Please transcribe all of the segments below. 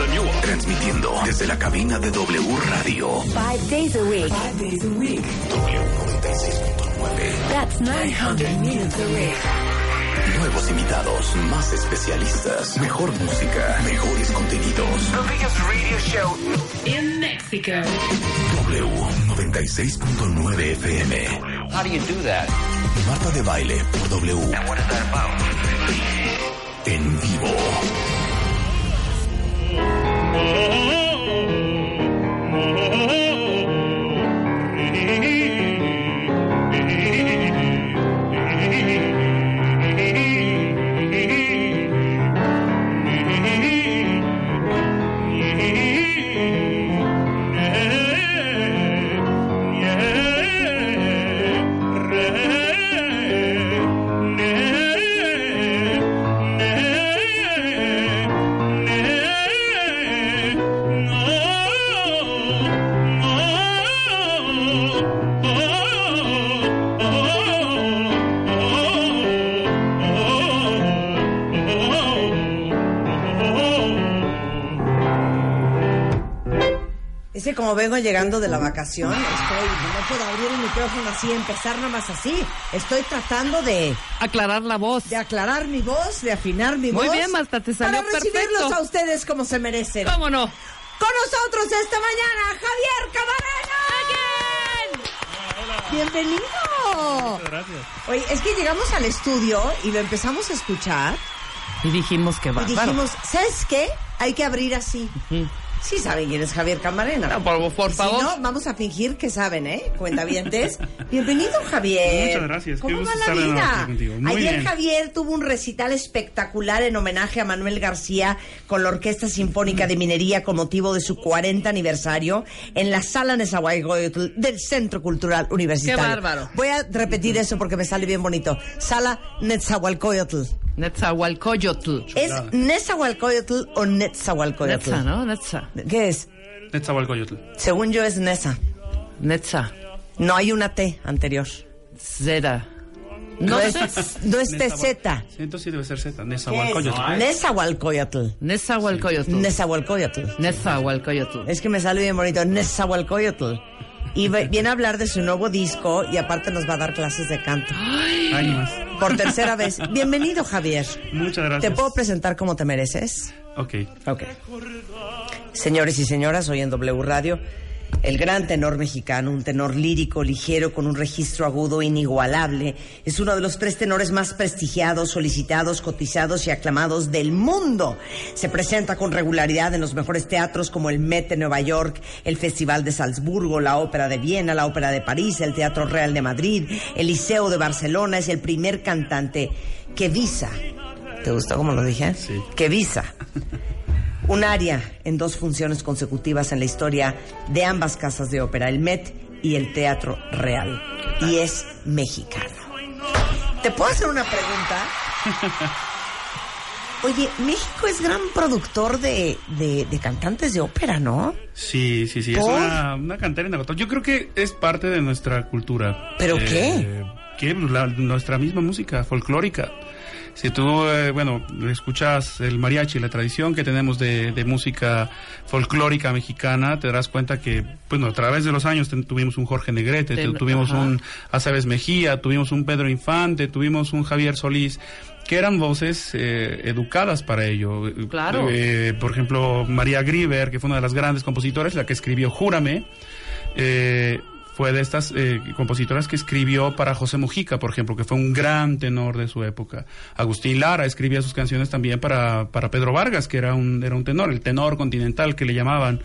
than you are. Transmitiendo desde la cabina de W Radio. Five days a week. W96.9. That's 900 minutes a week. Nuevos invitados, más especialistas, mejor música, mejores contenidos. The biggest radio show In Mexico. W96.9 FM. How do you do that? Marta de baile por W. And what is that about? En vivo. Llegando de la vacación, estoy, no puedo abrir el micrófono así, empezar nada más así. Estoy tratando de, Aclarar la voz. de aclarar mi voz, de afinar mi Muy voz. bien, Marta, te salió Para recibirlos perfecto. a ustedes como se merecen. ¿Cómo no? Con nosotros esta mañana, Javier Camarena. Bienvenido. Muchas gracias. Oye, es que llegamos al estudio y lo empezamos a escuchar Y dijimos que y va. dijimos, ¿sabes qué? Hay que abrir así. Sí saben quién es Javier Camarena. No, por- por favor. Si no, vamos a fingir que saben, ¿eh? Cuentavientes. Bienvenido, Javier. Muchas gracias. ¿Cómo va la vida? Muy Ayer bien. Javier tuvo un recital espectacular en homenaje a Manuel García con la Orquesta Sinfónica de Minería con motivo de su 40 aniversario en la Sala Nezahualcóyotl del Centro Cultural Universitario. Qué bárbaro. Voy a repetir eso porque me sale bien bonito. Sala Nezahualcóyotl. Netzahualcoyotl. ¿Es Nezahualcóyotl o Netzahualcóyotl? Netza, ¿no? Netza. ¿Qué es? Netzahualcóyotl. Según yo es Nesa. Netza. No hay una T anterior. Zera. No, No es, no es TZ. Entonces sí debe ser Z. Nezahualcóyotl. Nezahualcoyotl. Nezahualcóyotl. Nezahualcoyotl. Es que me sale bien bonito. Nezahualcóyotl. Y viene a hablar de su nuevo disco y aparte nos va a dar clases de canto. Ay. Por tercera vez. Bienvenido, Javier. Muchas gracias. ¿Te puedo presentar como te mereces? Ok. Ok. Señores y señoras, hoy en W Radio, el gran tenor mexicano, un tenor lírico, ligero, con un registro agudo inigualable, es uno de los tres tenores más prestigiados, solicitados, cotizados y aclamados del mundo. Se presenta con regularidad en los mejores teatros como el Met de Nueva York, el Festival de Salzburgo, la Ópera de Viena, la Ópera de París, el Teatro Real de Madrid, el Liceo de Barcelona. Es el primer cantante que visa. ¿Te gustó cómo lo dije? Sí. Que visa un aria en dos funciones consecutivas en la historia de ambas casas de ópera, el Met y el Teatro Real. Y es mexicano. ¿Te puedo hacer una pregunta? Oye, México es gran productor de, de- de cantantes de ópera, ¿no? Sí, sí, sí. Es ¿Por? una, una cantera inagotable. Yo creo que es parte de nuestra cultura. ¿Pero Eh, qué? que la- nuestra misma música folclórica. Si tú, eh, bueno, escuchas el mariachi, la tradición que tenemos de, de música folclórica mexicana, te darás cuenta que, bueno, a través de los años tuvimos un Jorge Negrete, Ten- tuvimos ajá. un Aceves Mejía, tuvimos un Pedro Infante, tuvimos un Javier Solís, que eran voces eh, educadas para ello. Claro. Eh, por ejemplo, María Grieber, que fue una de las grandes compositoras, la que escribió Júrame, eh, fue de estas eh, compositoras que escribió para José Mujica, por ejemplo, que fue un gran tenor de su época. Agustín Lara escribía sus canciones también para, para Pedro Vargas, que era un, era un tenor, el tenor continental que le llamaban.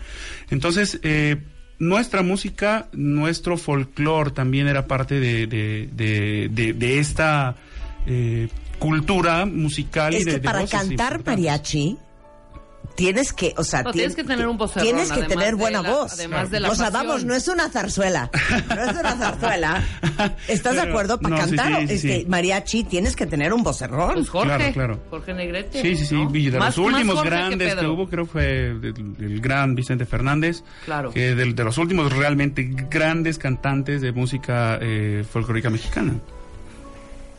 Entonces, eh, nuestra música, nuestro folclore también era parte de, de, de, de- de esta eh, cultura musical y Es de, que para cantar mariachi tienes que, o sea, tienes que tener un vocerrón, Tienes que tener de buena la- voz. además de la o sea, pasión. vamos, no es una zarzuela. No es una zarzuela. ¿Estás de acuerdo? Para no, cantar sí, sí, este, mariachi tienes que tener un vocerrón. Pues Jorge, Claro, claro. Jorge Negrete. Sí, sí, sí. ¿no? Y de Más- los más últimos grandes que, Pedro. hubo, creo fue el, el gran Vicente Fernández. Claro. Que del- de, los últimos realmente grandes cantantes de música eh, folclórica mexicana.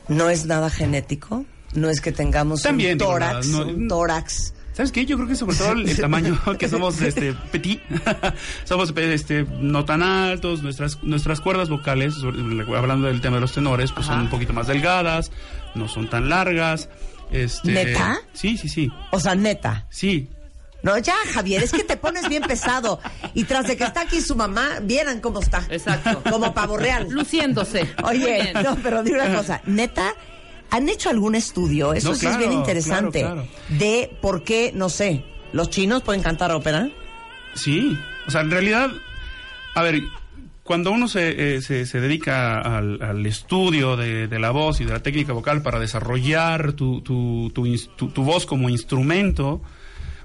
No es nada genético. No es que tengamos También, un tórax, no- un tórax. ¿Sabes qué? Yo creo que sobre todo el, el tamaño, que somos este petit, somos este no tan altos, nuestras nuestras cuerdas vocales, hablando del tema de los tenores, pues son un poquito más delgadas, no son tan largas. Este, ¿Neta? Sí, sí, sí. O sea, neta. Sí. No, ya, Javier, es que te pones bien pesado. Y tras de que está aquí su mamá, vieran cómo está. Exacto. Como pavo real. Luciéndose. Oye, no, pero dime una cosa, neta, ¿han hecho algún estudio? Eso No, sí es bien interesante. claro, claro. De por qué, no sé, los chinos pueden cantar ópera. Sí, o sea, en realidad, a ver, cuando uno se, eh, se, se dedica al, al estudio de, de la voz y de la técnica vocal para desarrollar tu, tu, tu, ins- tu- tu voz como instrumento,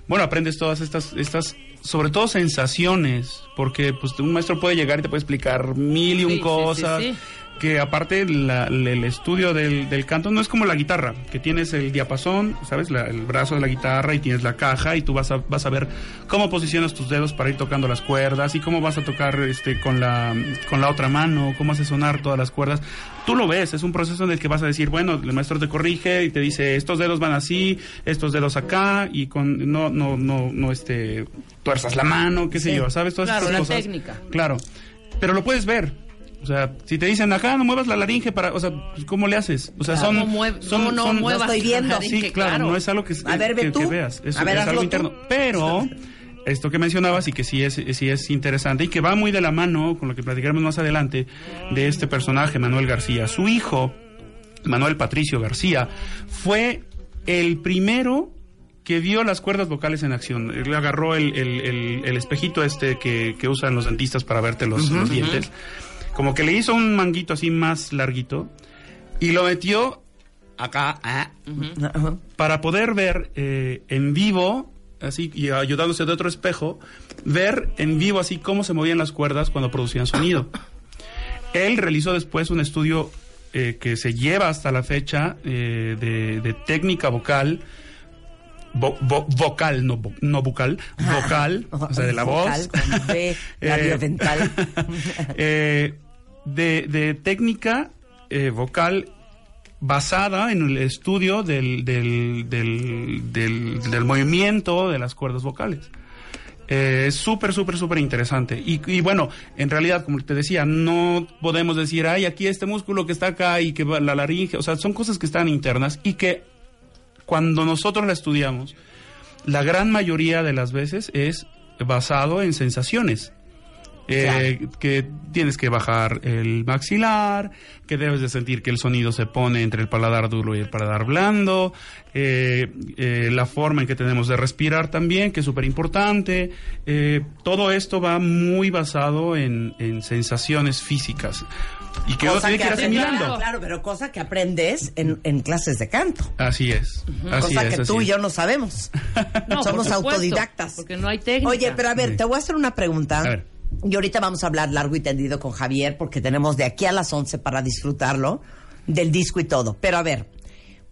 bueno, aprendes todas estas, estas, sobre todo sensaciones, porque pues un maestro puede llegar y te puede explicar mil y un Sí, sí, sí, cosas. sí. Que aparte la- el estudio del, del canto no es como la guitarra, que tienes el diapasón, ¿sabes? La- el brazo de la guitarra y tienes la caja y tú vas a, vas a ver cómo posicionas tus dedos para ir tocando las cuerdas y cómo vas a tocar este con la, con la otra mano, cómo hace sonar todas las cuerdas. Tú lo ves, es un proceso en el que vas a decir, bueno, el maestro te corrige y te dice, estos dedos van así, estos dedos acá y con no no no no este tuerzas la mano, qué sé Sí. yo, ¿sabes? Todas Claro, estas la cosas. técnica. Claro. Pero lo puedes ver. O sea, si te dicen acá no muevas la laringe para, o sea, pues, ¿cómo le haces? O sea, son, ¿Cómo mueve- son, no, no son- muevas estoy viendo. Sí, claro, claro. no es algo que, A ver, ve que- tú. que veas, es, A ver, es algo tú. interno. Pero esto que mencionabas y que sí es, sí es interesante y que va muy de la mano con lo que platicaremos más adelante de este personaje, Manuel García. Su hijo, Manuel Patricio García, fue el primero que vio las cuerdas vocales en acción. Él agarró el, el- el- el espejito este que, que usan los dentistas para verte los, los dientes. Como que le hizo un manguito así más larguito y lo metió acá ah, para poder ver eh, en vivo, así, y ayudándose de otro espejo, ver en vivo así cómo se movían las cuerdas cuando producían sonido. Él realizó después un estudio eh, que se lleva hasta la fecha eh, de, de técnica vocal, vo- vo- vocal, no, no bucal, vocal, o sea, de la Vocal, voz. con B, labiodental. Eh, de, de técnica eh, vocal basada en el estudio del, del, del, del- del movimiento de las cuerdas vocales. Eh, es súper, súper, súper interesante. Y, y bueno, en realidad, como te decía, no podemos decir, ay, aquí este músculo que está acá y que va la laringe. O sea, son cosas que están internas y que cuando nosotros la estudiamos, la gran mayoría de las veces es basado en sensaciones. Eh, que tienes que bajar el maxilar, que debes de sentir que el sonido se pone entre el paladar duro y el paladar blando, eh, eh, la forma en que tenemos de respirar también, que es súper importante. Todo esto va muy basado en, en sensaciones físicas y que uno tiene que ir aprendes- asimilando. Claro, claro, pero cosa que aprendes en, en clases de canto. Así es. Así cosa es, que así tú y yo no sabemos. No, Somos por supuesto, autodidactas. Porque no hay técnica. Oye, pero a ver, Sí. te voy a hacer una pregunta. A ver. Y ahorita vamos a hablar largo y tendido con Javier porque tenemos de aquí a las 11 para disfrutarlo del disco y todo. Pero a ver,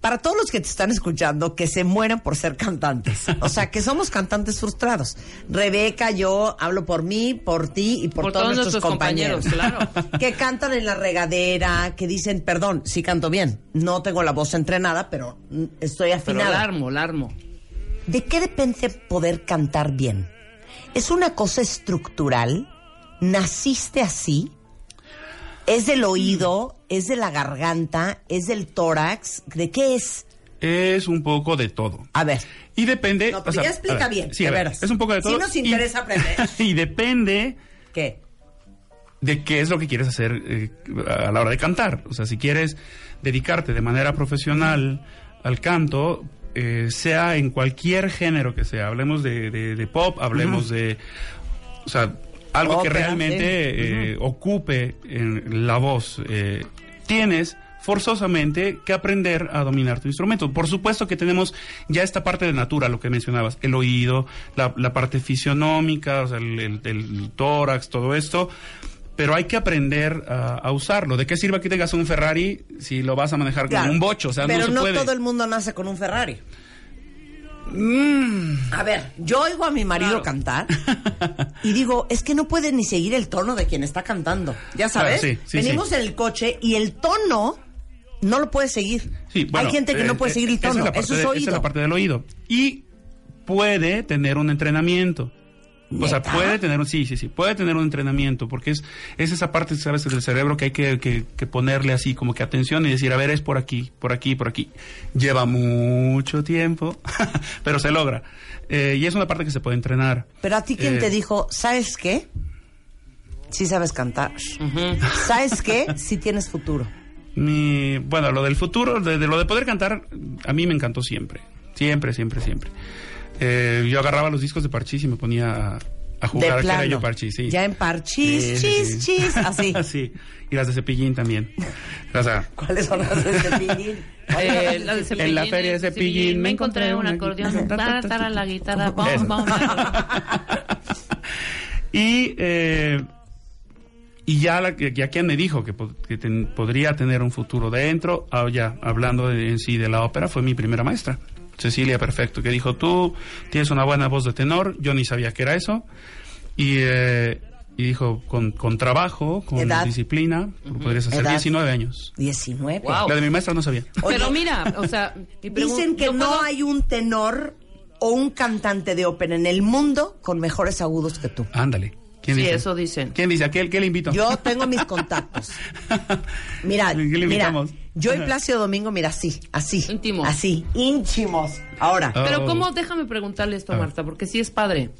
para todos los que te están escuchando, que se mueran por ser cantantes. O sea, que somos cantantes frustrados. Rebeca, yo hablo por mí, por ti y por, Por todos, todos nuestros, nuestros compañeros. compañeros, claro. que cantan en la regadera, que dicen, perdón, sí canto bien. No tengo la voz entrenada, pero estoy Pero afinada. armo. ¿De qué depende poder cantar bien? ¿Es una cosa estructural? ¿Naciste así? ¿Es del oído? ¿Es de la garganta? ¿Es del tórax? ¿De qué es? Es un poco de todo. A ver. Y depende. No, pero o sea, ya explica ver, bien, sí, a ver, veras. Es un poco de Sí todo. nos y- interesa aprender. Y depende ¿Qué? de qué es lo que quieres hacer eh, a la hora de cantar. O sea, si quieres dedicarte de manera profesional al canto, eh, sea en cualquier género que sea, hablemos de, de- de pop, hablemos de, o sea, algo que realmente eh, ocupe en la voz, eh, tienes forzosamente que aprender a dominar tu instrumento. Por supuesto que tenemos ya esta parte de natura, lo que mencionabas, el oído, la, la parte fisionómica, o sea, el, el- el tórax, todo esto, pero hay que aprender a, a usarlo. ¿De qué sirve que tengas un Ferrari si lo vas a manejar Claro. como un bocho? O sea, Pero no se no puede. todo el mundo nace con un Ferrari. Mm. A ver, yo oigo a mi marido Claro. cantar y digo, es que no puede ni seguir el tono de quien está cantando. Ya sabes, Claro, sí, sí, venimos sí. en el coche y el tono no lo puede seguir. Bueno, Hay gente que no eh, puede eh, seguir el esa tono, es la parte eso es de- oído. Esa es la parte del oído. Y puede tener un entrenamiento. O sea, puede tener un, sí, sí, sí, puede tener un entrenamiento, porque es, es esa parte, sabes, del cerebro que hay que, que- que ponerle así como que atención y decir, a ver, es por aquí, por aquí, por aquí. Lleva mucho tiempo, pero se logra. Eh, y es una parte que se puede entrenar. Pero a ti quién Eh, te dijo, ¿sabes qué? Sí sabes cantar. ¿Sabes qué? Sí tienes futuro. Mi, bueno, lo del futuro, de, de lo de poder cantar, a mí me encantó siempre. Siempre, siempre, siempre. Eh, yo agarraba los discos de Parchís y me ponía a, a jugar que era yo Parchís, sí. Ya en parchís, chis, sí. chis, así. sí. Y las de Cepillín también. O sea, ¿Cuáles son las de Cepillín? Eh, la de En la feria de Cepillín me encontré un acordeón. Para, para la guitarra. Eso. vamos. y, eh, y ya, la, ya quien me dijo que, que ten- podría tener un futuro dentro, ah, ya hablando de- en sí de la ópera, fue mi primera maestra, Cecilia Perfecto, que dijo, tú tienes una buena voz de tenor, yo ni sabía que era eso, y, eh, y dijo, con, con trabajo, con ¿Edad? disciplina, podrías hacer ¿Edad? 19 años. 19. Wow. La de mi maestra no sabía. Oye, Pero mira, o sea, Dicen que no puedo- hay un tenor o un cantante de ópera en el mundo con mejores agudos que tú. Ándale. ¿Quién Sí, dice? eso dicen. ¿Quién dice? ¿A qué, qué le invito? Yo tengo mis contactos. Mira, ¿Qué le mira, invitamos? yo y Plácido Domingo, mira, así, así. Íntimos. Así, ínchimos. Ahora, Ah. Pero Oh. cómo, déjame preguntarle esto, A. Marta, porque sí es padre.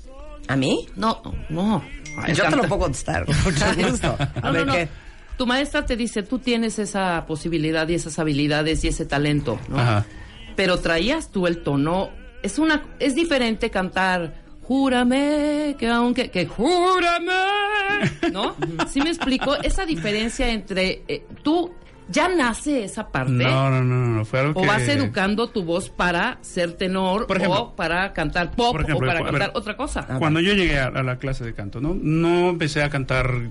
¿a mí? No, no. Ay, yo te lo puedo contestar, con mucho gusto. A No, ver, no, no. ¿qué? Tu maestra te dice, tú tienes esa posibilidad y esas habilidades y ese talento, ¿no? Ajá. Pero traías tú el tono. Es una, es diferente cantar. Júrame que aunque que júrame, ¿no? ¿Sí me explico? Esa diferencia entre eh, tú ya nace esa parte No, no, no, no, no, fue algo o que... vas educando tu voz para ser tenor Por ejemplo. o para cantar pop Por ejemplo, o para ver, cantar otra cosa. Cuando yo llegué a, a la clase de canto, ¿no? No empecé a cantar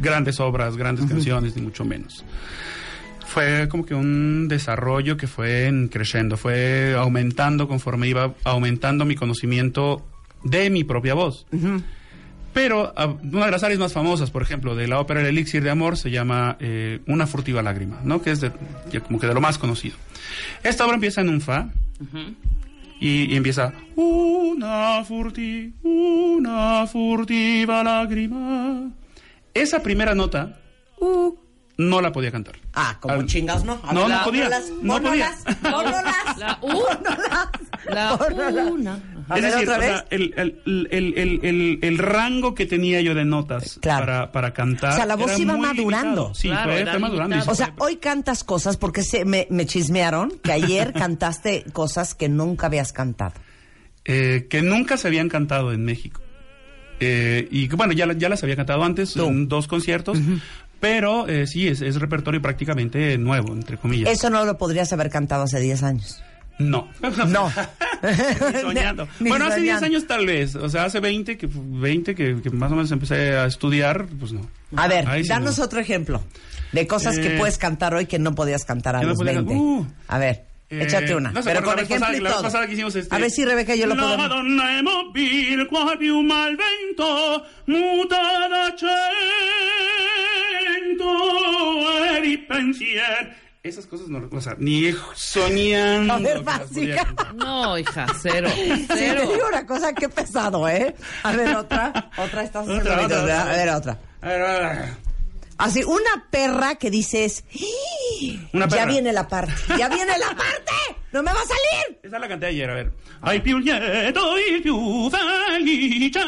grandes obras, grandes canciones, ni mucho menos. Fue como que un desarrollo que fue en creciendo, fue aumentando conforme iba aumentando mi conocimiento de mi propia voz. Pero ah, una de las áreas más famosas, por ejemplo, de la ópera El Elixir de Amor se llama eh, Una furtiva lágrima, ¿no? Que es de, que como que de lo más conocido. Esta obra empieza en un fa y, y empieza Una furti, una furtiva lágrima. Esa primera nota uh, no la podía cantar. Ah, como Al- chingas, ¿no? No, no podía, no podía. La póngalas, La una. A es ver, decir, otra o vez. sea, el, el, el, el, el- el rango que tenía yo de notas Claro. para, para cantar. O sea, la voz era iba madurando. limitado. Sí, Claro, fue, era fue madurando. limitado. O sea, hoy cantas cosas porque se, me, me chismearon que ayer cantaste cosas que nunca habías cantado. eh, que nunca se habían cantado en México. Eh, y que, bueno, ya, ya las había cantado antes Tú. en dos conciertos, pero eh, sí, es, es repertorio prácticamente nuevo, entre comillas. Eso no lo podrías haber cantado hace 10 años. No. No. Ni soñando. Ni bueno, hace 10 soñando. años tal vez. O sea, hace 20 que, 20 que, que más o menos empecé a estudiar, pues no. A ver, Ahí sí danos no. otro ejemplo de cosas que Eh, puedes cantar hoy que no podías cantar a que no los podía- 20. uh. a ver, Eh, échate una. no se pero con la ejemplo pasada- y la todo. que hicimos este- A ver si Rebeca y yo lo La podemos. donna è mobile, qua più mal vento, muta da cento, e di pensier. Esas cosas no, o sea, ni soñando. A ver, básica. No, hija, cero. Sí, Cero. te digo una cosa, qué pesado, ¿eh? A ver, otra. Otra, estás Otra, haciendo otra. A ver, otra. A ver, a ver. Así, una perra que dices, "¡Ih! Una ya viene la parte, ya viene la parte. ¡No me va a salir! Esa la canté ayer, a ver. Ai più lieto, il più felice,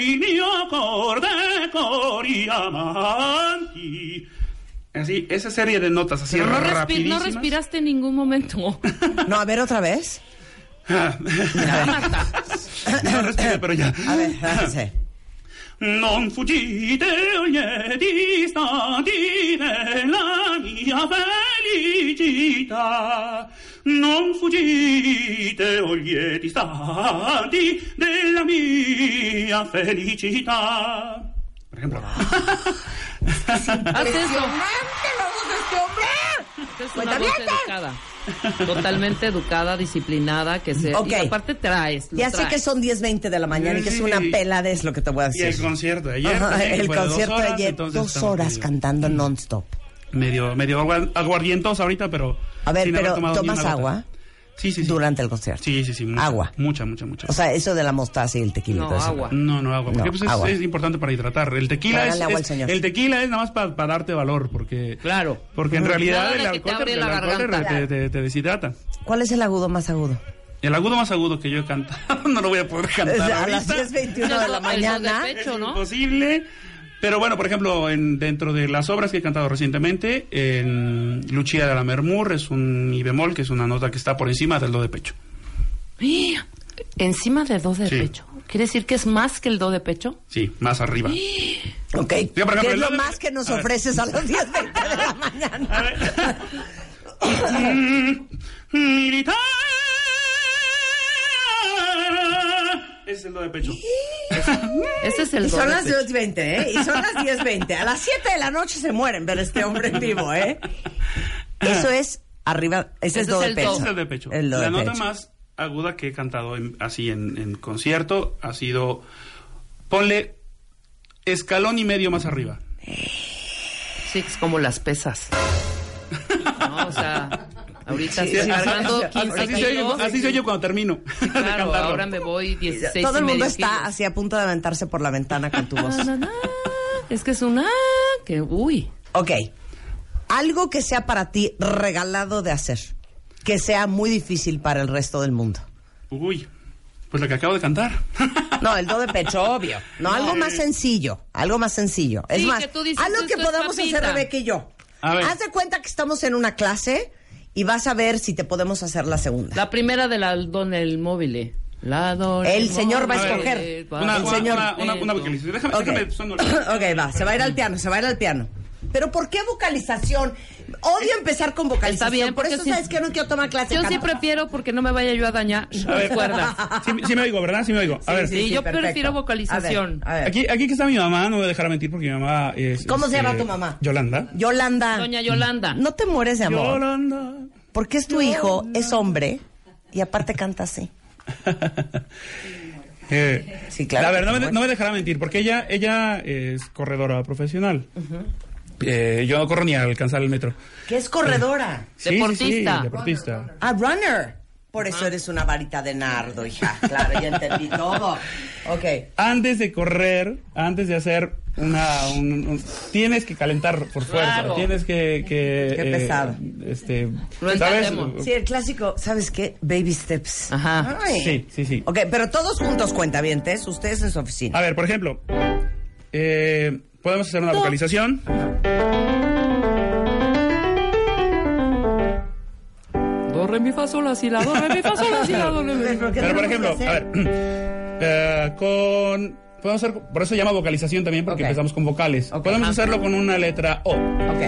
il mio corde cori amanti. Así, esa serie de notas así no, respi- no respiraste en ningún momento. No, a ver otra vez. Ah, no respiré, pero ya. A ver, hágase. Non fuggite, o gli distanti della mia felicità. Non fuggite, o gli distanti della mia felicità. Por ejemplo. Haz eso. Es una voz ¡Cuentavientes! educada. Totalmente educada, disciplinada, que se... Ok. Y aparte traes. Ya sé traes. que son 10.20 de la mañana y que es una Sí. pelada, es lo que te voy a Y el decir. concierto de ayer. Ajá, el de dos concierto horas, de ayer, dos horas cantando non-stop. Medio, medio agua- aguardientoso ahorita, pero. A ver, sin haber pero tomado ni ¿tomas agua? Sí, sí, sí. Durante el concierto. Sí, sí, sí. mucha, Agua. Mucha, mucha, mucha. O sea, eso de la mostaza y el tequila. No, todo eso. agua. No, no agua, porque No, pues es, agua. es importante para hidratar. El tequila es, agua al es- señor. el tequila es nada más para darte valor, porque Claro. porque en realidad el que te alcohol, te, el la alcohol te- te, te- deshidrata. ¿Cuál es el agudo más agudo? El agudo más agudo que yo he cantado, no lo voy a poder cantar a las ahorita. 10.21 de la mañana. Es ¿no? imposible. Pero bueno, por ejemplo, en, dentro de las obras que he cantado recientemente, en Lucia de la Mermur es un mi bemol, que es una nota que está por encima del do de pecho. Encima del do de Sí. pecho. ¿Quiere decir que es más que el do de pecho? Sí, más arriba. Ok. por ejemplo, ¿Qué es lo más que nos a ver. ofreces a las 10.20 de la mañana? A ver. es el do de pecho. Ese es el Y son las pecho. 10.20, ¿eh? Y son las 10.20. A las 7 de la noche se mueren ver este hombre en vivo, ¿eh? Eso es arriba, ese es do de pecho. Ese es el de pecho. El do la de nota pecho. más aguda que he cantado en- así en, en concierto ha sido, ponle escalón y medio más arriba. Sí, es como las pesas. No, o sea, ahorita Sí, estoy sí, cargando sí, 15 Así se, oye, kilos. así se oye cuando termino de Claro, ahora me voy 16 Todo el mundo está kilos. así a punto de aventarse por la ventana con tu voz. Es que es una que uy. Ok. Algo que sea para ti regalado de hacer. Que sea muy difícil para el resto del mundo. Uy, pues la que acabo de cantar. No, el do de pecho, obvio. No, algo más sencillo. Algo más sencillo. Es Sí, más, que tú dices, algo que es podamos papita. hacer Rebeca y yo. A ver. Haz de cuenta que estamos en una clase y vas a ver si te podemos hacer la segunda. La primera de la don el móvil. La don El señor va a A ver, escoger. Una, El una, señor. una, una, una vocalización. Déjame, Ok. déjame ok, va, se va a ir al piano, se va a ir al piano. Pero ¿por qué vocalización? Odio empezar con vocalización. Está bien, por eso sí- sabes que no quiero tomar clase. de Yo sí prefiero porque no me vaya yo a dañar A ver, cuerdas. Sí, sí me oigo, ¿verdad? Sí me oigo. A ver, sí, yo prefiero vocalización. A ver, a ver. Aquí, aquí que está mi mamá, no me voy a dejar mentir porque mi mamá es... ¿Cómo se este, llama tu mamá? Yolanda. Yolanda. Doña Yolanda. No te mueres de amor. Yolanda. Porque es tu hijo, es hombre y aparte canta así. Eh, Sí, claro A ver, no me, no me dejará mentir, porque ella, ella es corredora profesional. Eh, yo no corro ni a alcanzar el metro. Que es corredora. Sí, sí, sí, Deportista. deportista. A runner. Por eso eres una varita de nardo, hija. Claro, ya entendí todo. Ok. Antes de correr, antes de hacer una... un- un- tienes que calentar por fuerza. Claro. Tienes que... que Qué eh, pesado. este, Lo ¿Sabes? entendemos. Sí, el clásico, ¿sabes qué? Baby steps. Ajá. Ay. Sí, sí, sí. Ok, pero todos juntos, cuentavientes, ustedes en su oficina. A ver, por ejemplo, eh, podemos hacer una vocalización. Do, re, mi, fa, sol, la, si, la, do, re, mi, fa, sol, la, si, la, do, re, mi, fa. ¿Qué Pero por ejemplo, a ver, eh, con... Podemos hacer, por eso se llama vocalización también, porque Ok. empezamos con vocales. Ok. Podemos Ajá. hacerlo con una letra O. Ok.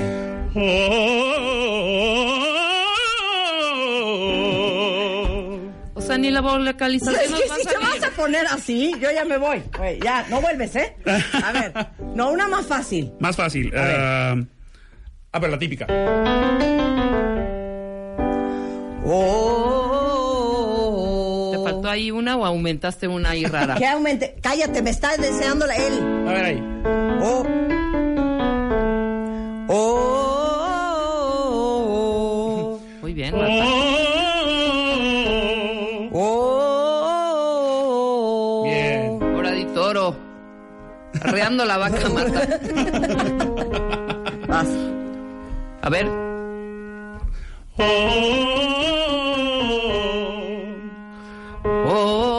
O sea, ni la vocalización Es nos va a salir. A poner así, yo ya me voy. Oye, ya, no vuelves, ¿eh? A ver, no, una más fácil. Más fácil. A ver. eh, a ver, la típica. Oh. ¿Te faltó ahí una o aumentaste una ahí rara? Que aumente. Cállate, me está deseando la- él. A ver ahí. Oh. Oh. Muy bien, Marta. arreando la vaca mata. Vas. A ver. Oh, oh,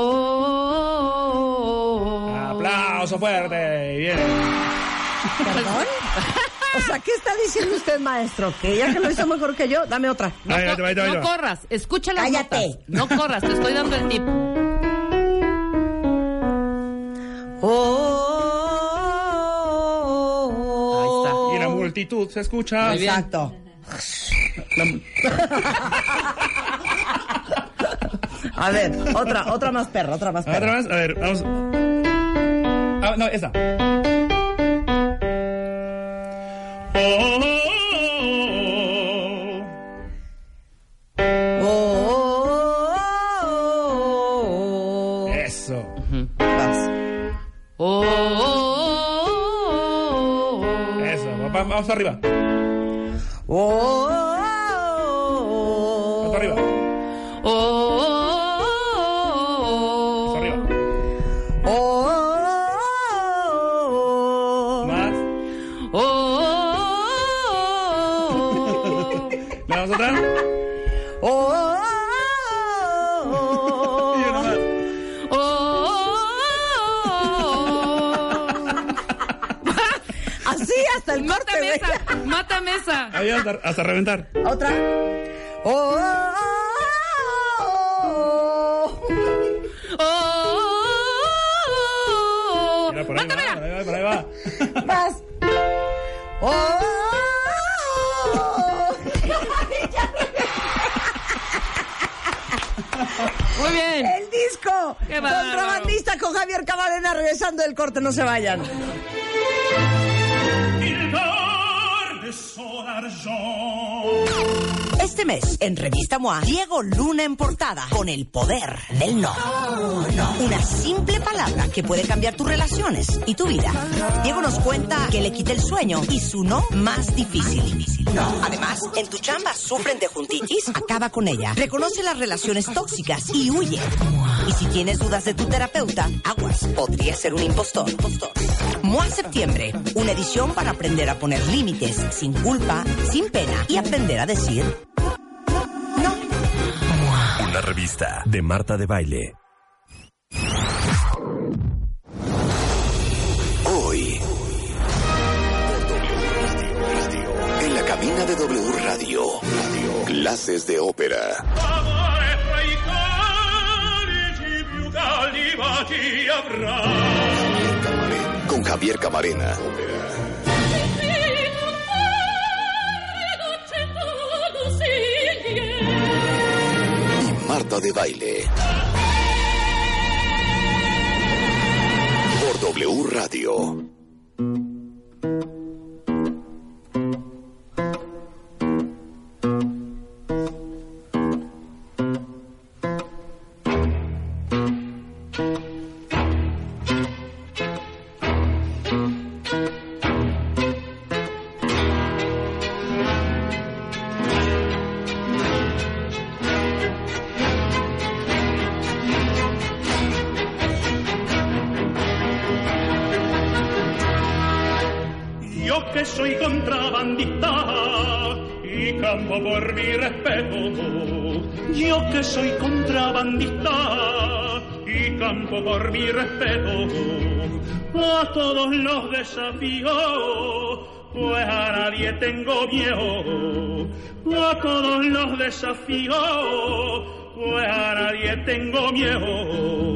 Aplauso fuerte. Bien. ¿Perdón? O sea, ¿qué está diciendo usted, maestro? Que ya que lo hizo mejor que yo, dame otra. No, corras, escucha las Cállate. No corras, te estoy dando el tip. Oh. Multitud se escucha. Muy bien. Exacto. A ver, otra, otra más perra, otra más Otra perra. vez, a ver, vamos. Ah, no, esta. Oh, Eso. Va- Vamos arriba. Oh, Vamos arriba. Oh, el corte. Mátame güey. esa, mátame esa. Ahí hasta, hasta reventar. Otra. Oh, Oh, Mira, por ahí va, mátamela. por ahí va, por ahí va. Vas. Oh. Muy bien. El disco. Contrabandista con Javier Camarena regresando del corte. No se vayan. Este mes, en Revista MOA, Diego Luna en portada, con el poder del no. Una simple palabra que puede cambiar tus relaciones y tu vida. Diego nos cuenta que le quita el sueño y su no más difícil. Además, en tu chamba sufren de juntitis, acaba con ella. Reconoce las relaciones tóxicas y huye. Y si tienes dudas de tu terapeuta, aguas, podría ser un impostor. MOA Septiembre, una edición para aprender a poner límites sin culpa, sin pena y aprender a decir no. Revista de Marta de Baile. Hoy. En la cabina de W Radio. Clases de ópera. Con Javier Camarena. De Baile. Por W Radio. Los desafíos, pues a nadie tengo miedo. A todos los desafíos, pues a nadie tengo miedo.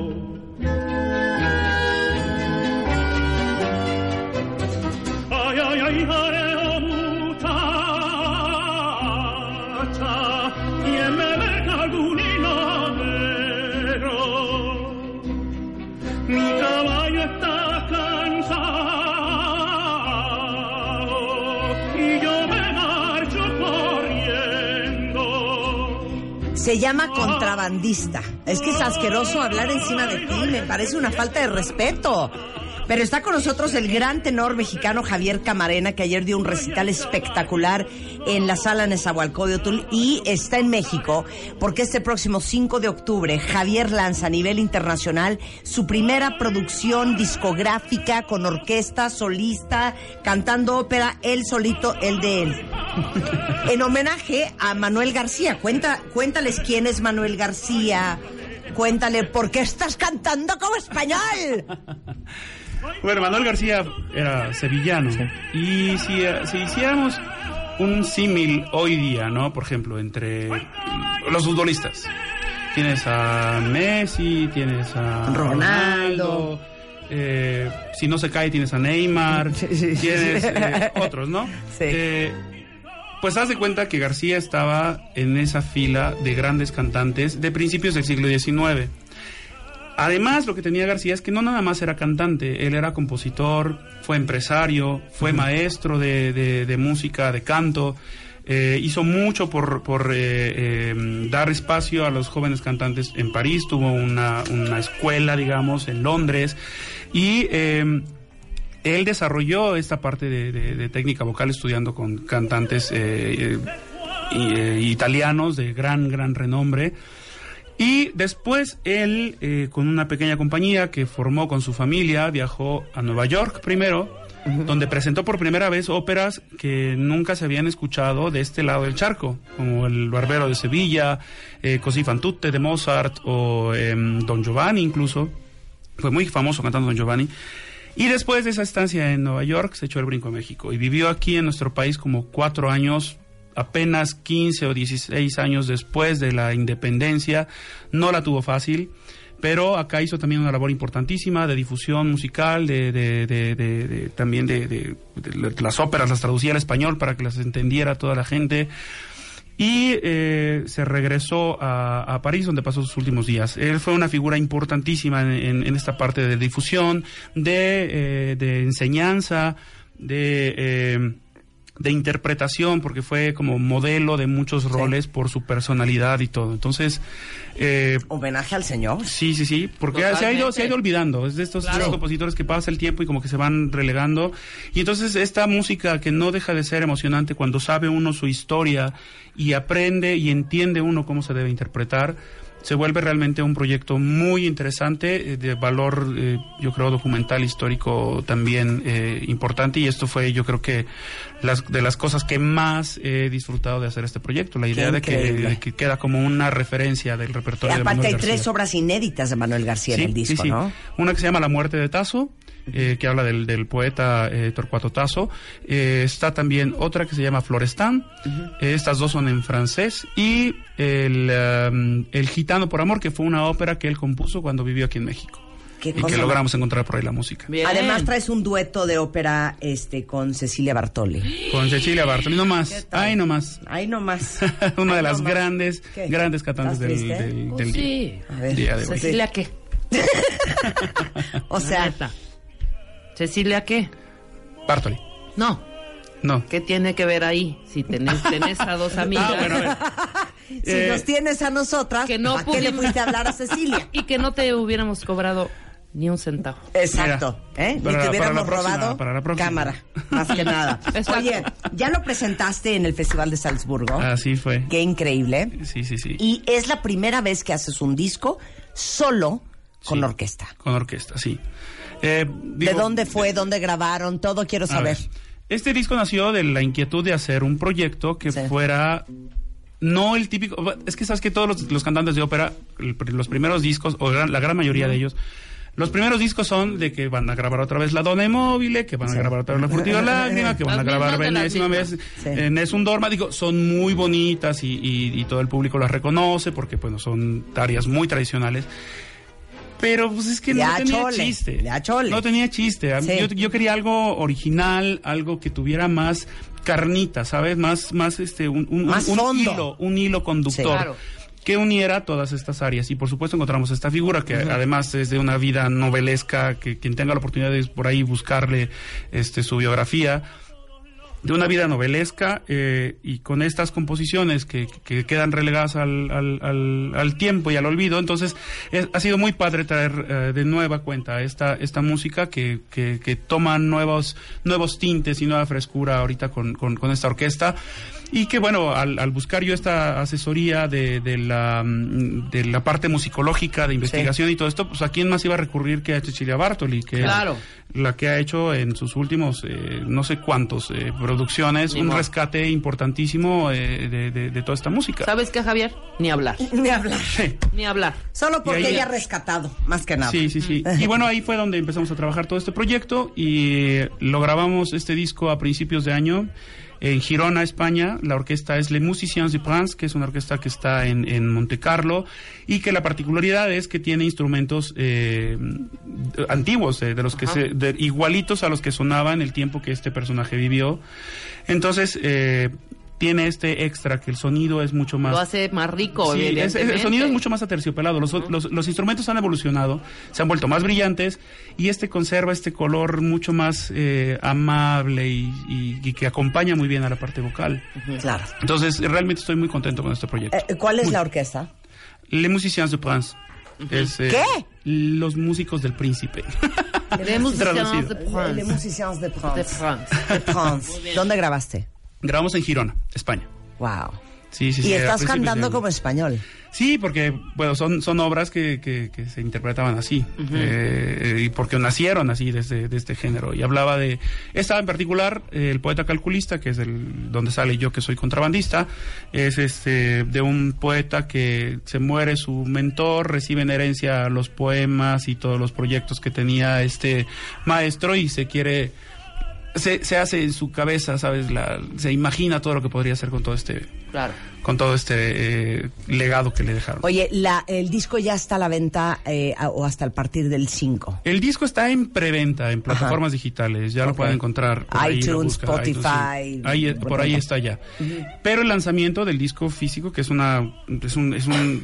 Se llama contrabandista. Es que es asqueroso hablar encima de ti, me parece una falta de respeto. Pero está con nosotros el gran tenor mexicano Javier Camarena, que ayer dio un recital espectacular en la sala Nezahualcóyotl y está en México porque este próximo 5 de octubre Javier lanza a nivel internacional su primera producción discográfica con orquesta, solista, cantando ópera, él solito, el de él. en homenaje a Manuel García. Cuenta, cuéntales quién es Manuel García, cuéntale, ¿por qué estás cantando como español? Bueno, Manuel García era sevillano. Y si, eh, si hiciéramos un símil hoy día, ¿no? Por ejemplo, entre los futbolistas. Tienes a Messi, tienes a Ronaldo. eh, si no se cae, tienes a Neymar. Sí, sí, sí. tienes eh, otros, ¿no? Sí. Eh, pues haz de cuenta que García estaba en esa fila de grandes cantantes de principios del siglo XIX. Además, lo que tenía García es que no nada más era cantante, él era compositor, fue empresario, fue maestro de, de- de música, de canto, eh, hizo mucho por, por eh, eh, dar espacio a los jóvenes cantantes en París, tuvo una, una escuela, digamos, en Londres, y eh, él desarrolló esta parte de, de- técnica vocal estudiando con cantantes eh, italianos de gran, gran renombre. Y después él, eh, con una pequeña compañía que formó con su familia, viajó a Nueva York primero, donde presentó por primera vez óperas que nunca se habían escuchado de este lado del charco, como El Barbero de Sevilla, eh, Così fan tutte de Mozart o em, Don Giovanni incluso. Fue muy famoso cantando Don Giovanni. Y después de esa estancia en Nueva York, se echó el brinco a México y vivió aquí en nuestro país como cuatro años, apenas 15 o 16 años después de la independencia. No la tuvo fácil, pero acá hizo también una labor importantísima de difusión musical, de, de- de- de- también de las óperas, las traducía al español para que las entendiera toda la gente. Y eh, se regresó a, a París, donde pasó sus últimos días. Él fue una figura importantísima en, en- en esta parte de difusión, de, eh, de enseñanza, de, eh, de interpretación, porque fue como modelo de muchos roles por su personalidad y todo. Entonces, eh, Homenaje al señor. Sí, sí, sí, porque se ha, ido, se ha ido olvidando. Es de estos, de Claro. estos compositores que pasa el tiempo y como que se van relegando. Y entonces esta música que no deja de ser emocionante cuando sabe uno su historia y aprende y entiende uno cómo se debe interpretar, se vuelve realmente un proyecto muy interesante, eh, de valor, eh, yo creo, documental, histórico también eh, importante. Y esto fue, yo creo que, las, de las cosas que más he disfrutado de hacer este proyecto. La idea de que, de que queda como una referencia del Y repertorio de aparte Manuel hay tres García. obras inéditas de Manuel García en el disco, sí, sí. ¿no? Una que se llama La muerte de Tasso, eh, que habla del, del poeta eh, Torcuato Tasso. Eh, está también otra que se llama Florestan. Eh, estas dos son en francés. Y el, um, el Gitano por Amor, que fue una ópera que él compuso cuando vivió aquí en México. Y que logramos encontrar por ahí la música. Bien. Además traes un dueto de ópera este con Cecilia Bartoli. Con Cecilia Bartoli, no ¿Qué más. Ay, no más. Ahí nomás. Una de Ahí las grandes, ¿Qué? grandes cantantes ¿Estás del, del, Oh, del día. sí. A ver. día de hoy. ¿Cecilia qué? O sea. ¿Cecilia qué? Bartoli. No. No. ¿Qué tiene que ver ahí? Si tenés, tenés a dos amigas. Ah, bueno, a ver. si Eh, nos tienes a nosotras, que no ¿para qué le fuiste a hablar a Cecilia? Y que no te hubiéramos cobrado ni un centavo. Exacto, Mira, ¿eh? Ni para- te para hubiéramos la próxima, robado para la próxima. cámara, más que nada. Exacto. Oye, ya lo presentaste en el Festival de Salzburgo. Así fue. Qué increíble. Sí, sí, sí. Y es la primera vez que haces un disco solo con Sí. orquesta. Con orquesta, sí. Eh, ¿De dónde fue? ¿Dónde grabaron? Todo quiero a saber. ver, este disco nació de la inquietud de hacer un proyecto que Sí. fuera no el típico. Es que sabes que todos los, los cantantes de ópera, el- los primeros discos, o gran- la gran mayoría de ellos, los primeros discos son de que van a grabar otra vez La Donna Móvil, que van a grabar otra vez La Furtiva Lágrima, que van a grabar Venésima vez en Es un Dorma. Digo, son muy bonitas y, y- y todo el público las reconoce porque, bueno, son áreas muy tradicionales. Pero pues es que no tenía chole, chiste. No tenía chiste. Sí. Yo, yo quería algo original, algo que tuviera más carnita, ¿sabes? Más, más este, un, un- Más un hilo, un hilo conductor. Sí. Claro. Que uniera todas estas áreas. Y por supuesto encontramos esta figura que además es de una vida novelesca, que quien tenga la oportunidad de por ahí buscarle este, su biografía de una vida novelesca eh, y con estas composiciones que, que quedan relegadas al, al, al- al tiempo y al olvido. Entonces, es- ha sido muy padre traer eh, de nueva cuenta esta, esta música que, que, que toma nuevos, nuevos tintes y nueva frescura ahorita con, con, con esta orquesta. Y que bueno, al, al buscar yo esta asesoría de, de, la, mm, de la parte musicológica, de investigación y todo esto, pues a quién más iba a recurrir que a Cecilia Bartoli, que Claro. es la que ha hecho en sus últimos, eh, no sé cuántos eh, producciones, Ni un rescate importantísimo eh, de, de- de toda esta música. ¿Sabes qué, Javier? Ni hablar. Ni hablar. Sí. Ni hablar. Solo porque ahí- ella ha rescatado, más que nada. Sí, sí, sí. Y bueno, ahí fue donde empezamos a trabajar todo este proyecto y lo grabamos este disco a principios de año en Girona, España. La orquesta es Les Musiciens de France, que es una orquesta que está en, en Monte Carlo y que la particularidad es que tiene instrumentos eh, antiguos, eh, de los que Ajá. se, de- igualitos a los que sonaban en el tiempo que este personaje vivió. Entonces, eh, tiene este extra que el sonido es mucho más Lo hace más rico, Sí, es- es- el sonido es mucho más aterciopelado. Los, los- los instrumentos han evolucionado, se han vuelto más brillantes y este conserva este color mucho más eh, amable y, y- y que acompaña muy bien a la parte vocal. Claro. Entonces, realmente estoy muy contento con este proyecto. Eh, ¿Cuál es la orquesta? Les Musiciens de France. Es, eh, ¿Qué? Los músicos del príncipe. Les musiciens de France. Les Musiciens de De France. France. De France. ¿Dónde grabaste? Grabamos en Girona, España. Wow. Sí, sí, sí. y estás cantando como español. Sí, porque bueno, son, son obras que, que- que se interpretaban así, eh, y porque nacieron así de este, de este género. Y hablaba de, esta en particular, eh, el poeta calculista, que es el, donde sale yo que soy contrabandista, es este de un poeta que se muere su mentor, recibe en herencia los poemas y todos los proyectos que tenía este maestro y se quiere... Se, se hace en su cabeza, ¿sabes? La, se imagina todo lo que podría hacer con todo este Claro. Con todo este eh, legado que le dejaron. Oye, la, el disco ya está a la venta eh, a- o hasta el partir del 5. El disco está en preventa en plataformas digitales, ya lo pueden encontrar. por ahí, iTunes, Spotify. Ahí, por ahí está ya. Pero el lanzamiento del disco físico, que es una es un, es un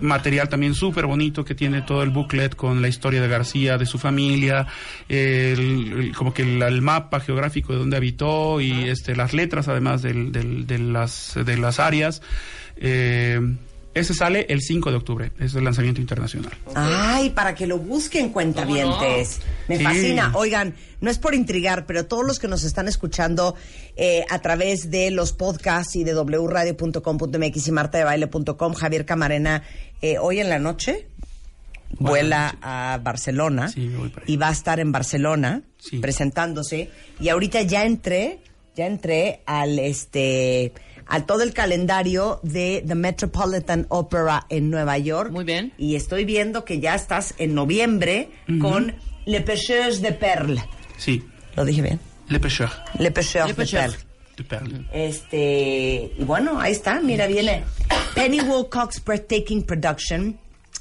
material también súper bonito que tiene todo el booklet con la historia de García, de su familia, el- el- como que el, el mapa geográfico de donde habitó y este las letras además del- del- de las de las áreas. Eh, ese sale el 5 de octubre, es el lanzamiento internacional. Ay, para que lo busquen cuentavientes. Me Sí. fascina. Oigan, no es por intrigar, pero todos los que nos están escuchando eh, a través de los podcasts y de wradio.com.mx y martadebaile.com, Javier Camarena, eh, hoy en la noche vuela a Barcelona Sí, y va a estar en Barcelona Sí. presentándose. Y ahorita ya entré, ya entré al este al todo el calendario de The Metropolitan Opera en Nueva York. Muy bien. Y estoy viendo que ya estás en noviembre con Le Pêcheurs de Perles. Sí, ¿Lo dije bien? Le Pêcheur Le Pêcheurs Le de Pêcheur. Perles. de Perle. Este, y bueno, ahí está, mira, viene Penny Wilcox Breathtaking Production.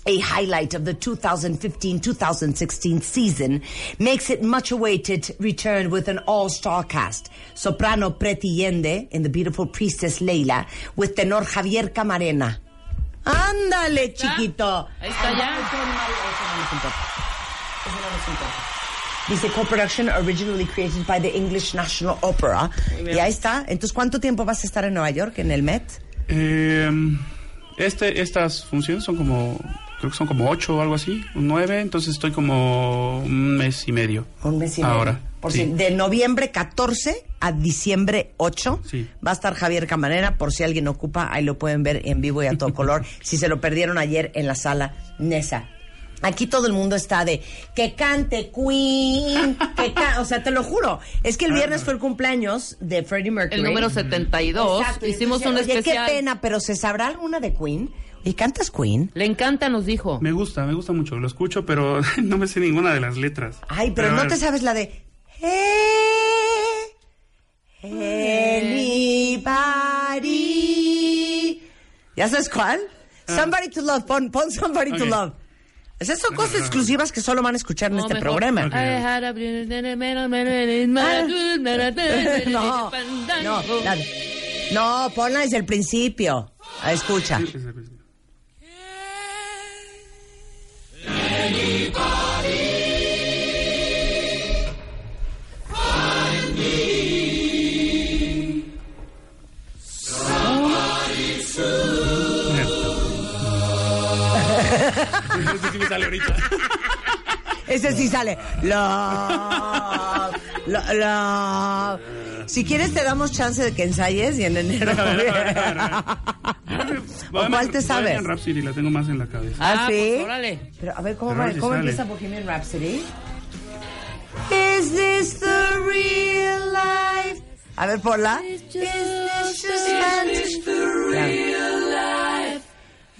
A highlight of the 2015-2016 season makes it much awaited return with an all-star cast. Soprano Preti Yende in The Beautiful Priestess Leila with tenor Javier Camarena. Ándale, chiquito. Ahí está ya. Ay, qué mal, eso no nos importa. Eso no nos importa. Dice co-production originally created by the English National Opera. Y ahí está. Entonces, ¿cuánto tiempo vas a estar en Nueva York, en el Met? Eh, este, estas funciones son como, creo que son como ocho o algo así, un nueve, entonces estoy como un mes y medio. Un mes y medio. Ahora. Por sí. si- de noviembre 14 a diciembre 8 Sí. va a estar Javier Camarena, por si alguien ocupa, ahí lo pueden ver en vivo y a todo color, si se lo perdieron ayer en la sala Nesa. Aquí todo el mundo está de que cante Queen, que ca- o sea, te lo juro, es que el viernes fue el cumpleaños de Freddie Mercury. El número 72. Exacto, Hicimos entonces, un oye, especial. qué pena, pero ¿se sabrá alguna de Queen? ¿Y cantas Queen? Le encanta, nos dijo. Me gusta, me gusta mucho, lo escucho, pero no me sé ninguna de las letras. Ay, pero, no te sabes la de. Hey, anybody. ¿Ya sabes cuál? Somebody to love. Pon, pon somebody to love. Esas son cosas exclusivas que solo van a escuchar en No, este mejor. programa. A- No, no, no, ponla desde el principio. Ah, Escucha. Me sale ahorita. Ese sí sale. Love, lo- love. Si quieres te damos chance de que ensayes y en enero. ¿O cuál te sabes? Bohemian Rhapsody la tengo más en la cabeza. ¿Ah, sí? pues, órale. Pero a ver, ¿cómo, va? ¿Cómo empieza Bohemian Rhapsody? Is this the real life? A ver,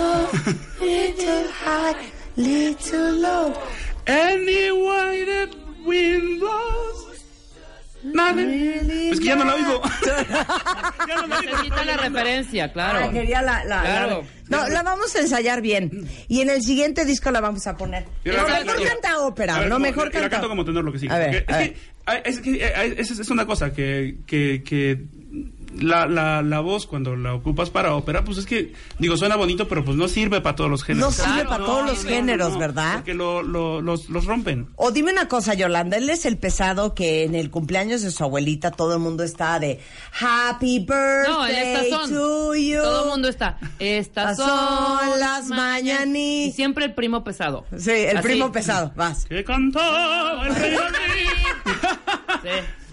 Go, little high, little low. Anyway that wind blows. Nada. Es que ya no la oigo. ya no la oigo. Necesita la referencia, claro. Ah, quería la, la, Claro. la- No, la vamos a ensayar bien. Y en el siguiente disco la vamos a poner. Yo No, la mejor canto. canta A ópera, ver, no como- mejor la canta. canto como tenor lo que sigue. A ver, a es, ver. que, es que es, es una cosa que, que, que la, la, la voz cuando la ocupas para ópera, pues es que, digo, suena bonito, pero pues no sirve para todos los géneros. No sirve para todos los géneros, ¿verdad? Porque lo, lo- los, los rompen. O dime una cosa, Yolanda, él es el pesado que en el cumpleaños de su abuelita todo el mundo está de Happy birthday No, son. to you. Todo el mundo está. Estas son son las mañanitas. Y siempre el primo pesado. Sí, el Así. primo pesado, vas. Que cantaba el rey. Sí.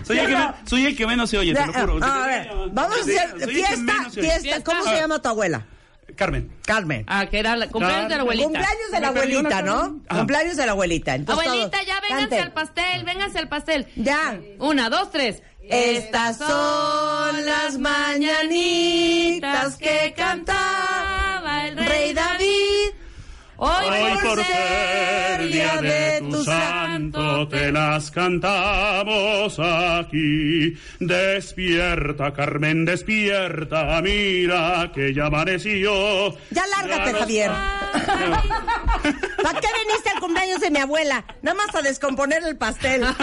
Soy el, que, me- soy el que menos se oye, te lo juro. Ah, a ver, vamos a Sí, hacer soy el que fiesta, menos se oye. fiesta. ¿Cómo se Ah, llama tu abuela? Carmen. Carmen. Ah, que era la cumpleaños de la abuelita. Cumpleaños de la Me perdió la abuelita, ¿no? Carmen. Ajá. Cumpleaños de la abuelita. Entonces, Abuelita, todos, ya vénganse canten. al pastel, vénganse al pastel. Ya. Una, dos, tres. Estas son las mañanitas que cantaba el rey David. Hoy, Hoy por ser día de tu santo te las cantamos aquí. Despierta, Carmen, despierta, mira que ya amaneció. Ya lárgate, Javier. ¿Para qué viniste al cumpleaños de mi abuela? Nada más a descomponer el pastel.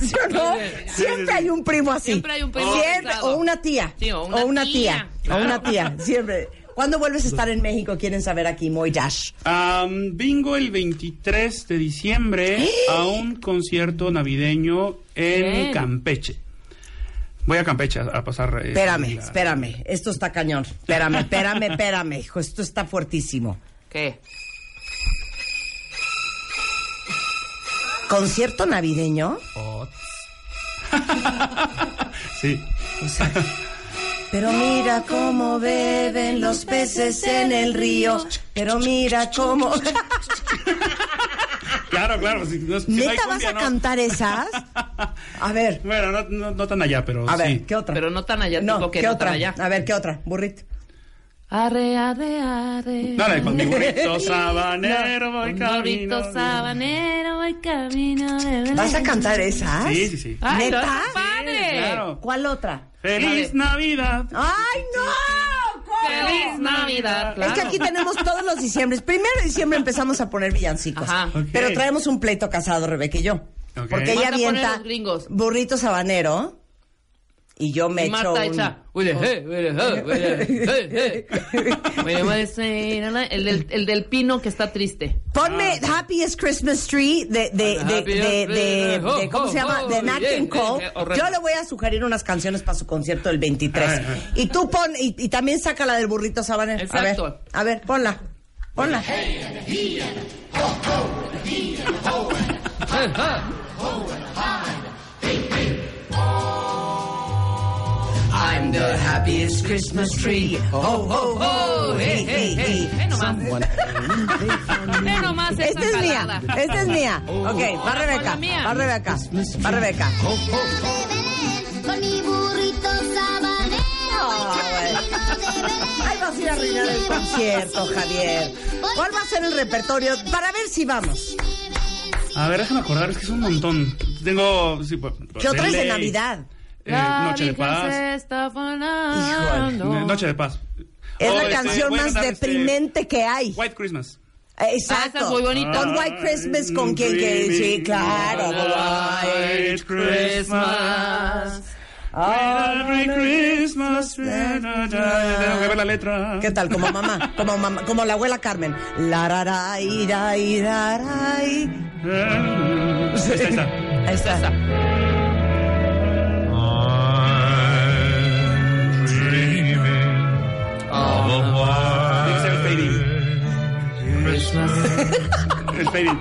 ¿Sí o no? Siempre hay un primo así. Siempre hay un primo Siempre, o una tía. Sí, o una tía. tía. O una tía. Siempre. ¿Cuándo vuelves a estar en México? Quieren saber aquí, Moy Dash. Am, vengo el 23 de diciembre a un concierto navideño en Bien. Campeche. Voy a Campeche a, a pasar. eh, Espérame, la- espérame. Esto está cañón. Espérame, espérame, espérame, hijo. Esto está fuertísimo. ¿Qué? ¿Concierto navideño? Sí. Pero mira cómo beben los peces en el río. Pero mira cómo. Claro, claro. si no- si no ¿Neta vas a no. cantar esas? A ver, Bueno, no, no- no tan allá, pero a ver, sí. ¿qué otra? Pero no tan allá, no, tengo que ¿qué no otra? tan allá. A ver, ¿qué otra? Burrito. Arre, arre, arre. Dale, con mi burrito sabanero voy camino. Burrito sabanero, voy camino de Belén. ¿Vas a cantar esas? Sí, sí, sí. Ay, ¿Neta? Claro. ¿Cuál otra? ¡Feliz Navidad! ¡Ay, no! ¿Cómo? Feliz Navidad, claro. Es que aquí tenemos todos los diciembres. Primero de diciembre empezamos a poner villancicos. Ajá. Ok. Pero traemos un pleito casado, Rebeca y yo. Porque ella Vas a poner avienta los gringos. burrito sabanero y yo me Y echo Marta un... echa. "Huele, eh, eh, eh, eh". El del, el del pino que está triste. Ponme Happiest Christmas Tree de, de, de, de, de- ¿cómo se llama? De Oh, Nat yeah, King Cole. yeah. Yo le voy a sugerir unas canciones para su concierto del 23. Ay, ay. Y tú pon, y, y también saca la del burrito sabanero. Exacto. A ver, a ver, ponla. Ponla. I'm the happiest Christmas tree. Ho, ho, Oh, hey, hey, hey. Ve nomás. Ve nomás esa Esta es mía, esta es mía. Ok, va Rebeca, va Rebeca, va Rebeca. Con mi burrito sabanero. Ahí vas a ir a arruinar el concierto, Javier. ¿Cuál va a ser el repertorio? Para ver si vamos. A ver, déjame acordar, es que es un montón. Tengo. Sí, pues, ¿Qué otra es de Navidad? Eh, Noche de Paz. se está. Eh, Noche de Paz. Es Oh, la este, canción más cantar, este, deprimente que hay. White Christmas. Eh, Exacto. Ah, muy bonita. Con White Christmas, con quien que sí, claro. White Christmas. Every Christmas. Tengo que ver la letra. ¿Qué tal? Como mamá, como mamá, como la abuela Carmen. La ra, ra, i, ra, i, ra, ra, i. el fading.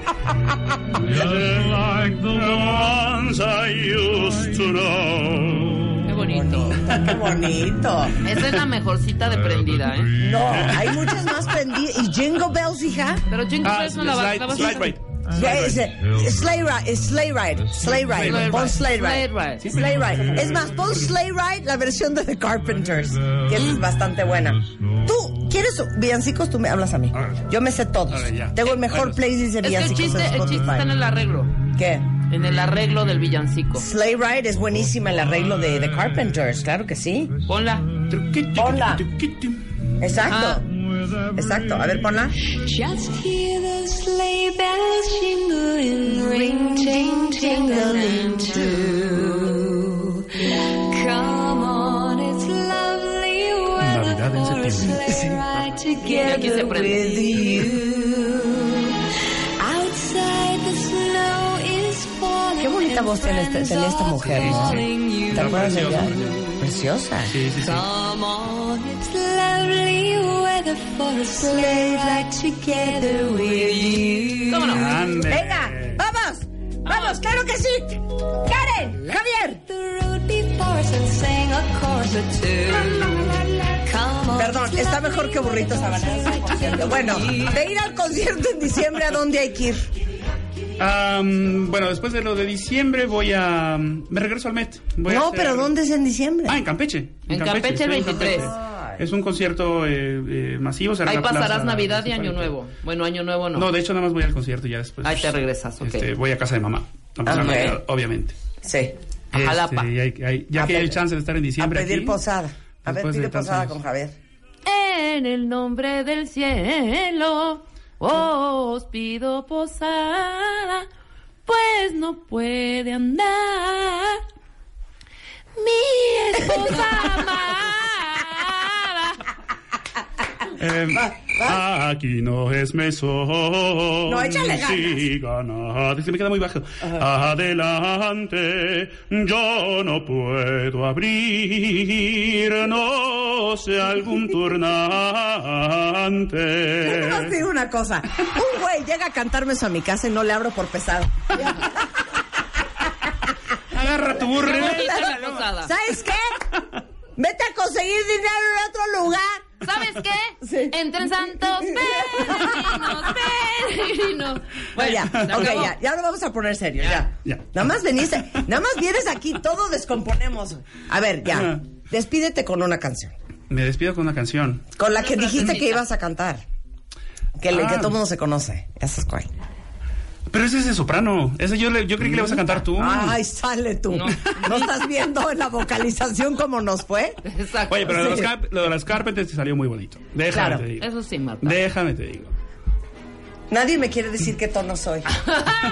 like the ones I used to know. Qué bonito. Qué bonito. Esa es la mejorcita de prendida, ¿eh? No, hay muchas más prendidas. ¿Y Jingle Bells, hija? Pero Jingle ah, Bells no la vas a... Sleigh Ride, Sleigh Ride, Sleigh Ride, Ride, Sleigh Ride. Sleigh Ride. Es más, pon Sleigh Ride, la versión de The Carpenters, que es bastante buena. Tú, ¿quieres villancicos? Tú me hablas a mí. Yo me sé todos. Tengo el mejor playlist de Es que el villancicos chiste, en el chiste está en el arreglo. ¿Qué? En el arreglo del villancico. Sleigh Ride es buenísima, el arreglo de The Carpenters, claro que sí. Ponla. Ponla. Exacto. Exacto. A ver, ponla. Just hear the sleigh bells jingling, ring, ting, tingling too. Come on, it's lovely weather Navidad en for a septiembre. sleigh ride Aquí se together prende. with you. Outside the snow is falling. Qué bonita voz tiene esta, tenía esta mujer, ¿no? ¿Te acuerdas de ella? Preciosa. Sí, sí, sí. Come on, it's lovely weather for a sleigh ride together with you. ¿Cómo no? Ande. Venga, vamos, vamos, claro que sí. Karen, Javier. A. Perdón, está mejor que burritos habaneros. Bueno, de ir al concierto en diciembre, ¿a dónde hay que ir? Am, bueno, después de lo de diciembre voy a... Me regreso al Met. Voy a No, hacer- pero ¿dónde es en diciembre? Ah, en Campeche. En Campeche el estoy en 23. Es un concierto eh, eh, masivo. será Ahí la pasarás plaza Navidad y. Año Nuevo. Bueno, Año Nuevo no. No, de hecho nada más voy al concierto y ya después. Ahí te regresas, ok. Este, voy a casa de mamá. A pasar Ok. Navidad, obviamente. Sí. A Jalapa. Este, y hay- hay- ya A que hay pe- el chance de estar en A diciembre pedir aquí, posada. A ver, pide posada años. con Javier. En el nombre del cielo, os pido posada, pues no puede andar mi esposa Em, aquí no es mesón. No, échale ganas. Sigan ad- es que me queda muy bajo. Adelante, yo no puedo abrir, no sé algún Yo nomás turnante. digo una cosa. Un güey llega a cantarme eso a mi casa y no le abro por pesado. Agarra tu burro. ¿Sabes qué? Vete a conseguir dinero en otro lugar. ¿Sabes qué? Sí. Entre santos peregrinos, peregrinos. Bueno, ya, se ok, acabó. ya, ya lo vamos a poner serio, ya. ya. Nada más veniste, nada más vienes aquí, todo descomponemos. A ver, ya, despídete con una canción. Me despido con una canción. Con la que dijiste que ibas a cantar. Que, le- Ah. que todo el mundo se conoce. Esa es cuál. Pero ese es de soprano. Ese yo, le- yo creí que le vas a cantar tú. Ay, sale tú. No. No. estás viendo en la vocalización cómo nos fue? Exacto. Oye, pero lo de. Carp- lo de las Carpenters te salió muy bonito. Déjame Claro. te digo. Eso sí, Marta. Déjame te digo. Nadie me quiere decir qué tono soy.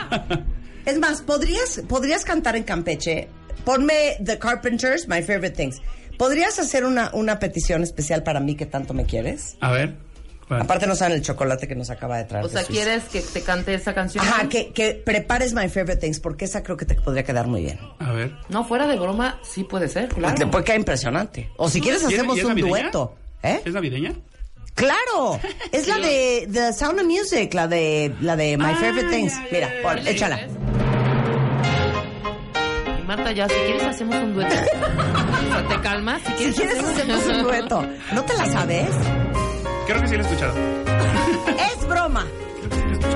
es más, ¿podrías, podrías cantar en Campeche. Ponme The Carpenters, My Favorite Things. ¿Podrías hacer una, una petición especial para mí que tanto me quieres? A ver. ¿Cuál? Aparte no saben el chocolate que nos acaba de traer. O sea. ¿quieres que te cante esa canción? Ajá, que, que prepares My Favorite Things, porque esa creo que te podría quedar muy bien. A ver. No, fuera de broma, sí puede ser, claro. Te puede quedar impresionante. O si quieres ¿Y es- hacemos y es un navideña? dueto. ¿Eh? ¿Es navideña? ¡Claro! Es la de The Sound of Music, la de, la de My Ah, Favorite Things. ya, ya, Mira, ya, ya. échala. Y Marta, ya, si quieres hacemos un dueto. O sea, te calmas. Si Si quieres, quieres hacemos un dueto. ¿No te la sabes? Creo que sí lo he escuchado. Es broma.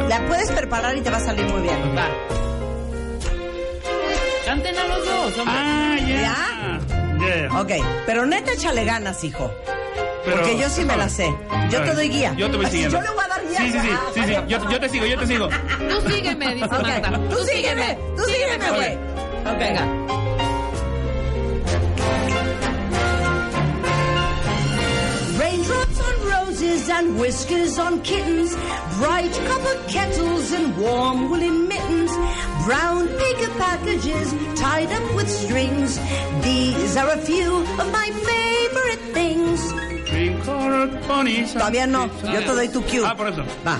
La puedes preparar y te va a salir muy bien. Va. Canten a los dos, hombre. Ah, ya. ¿Ya? Yeah. Ok, pero neta échale ganas, hijo. Pero- Porque yo sí me la sé. Yo te doy guía. Yo te voy siguiendo. Yo le voy a dar guía. Sí, sí, sí. Ah, sí, sí. Yo, yo te sigo, yo te sigo. Tú sígueme, dice Ok, Marta. Tú sígueme, tú sígueme, güey. Ok. Venga. Raindrops on roses and whiskers on kittens, bright copper kettles and warm woolen mittens, brown paper packages tied up with strings. These are a few of my favorite things. Green-colored. Todavía no, yo te doy tu cue. Ah, por eso. Va,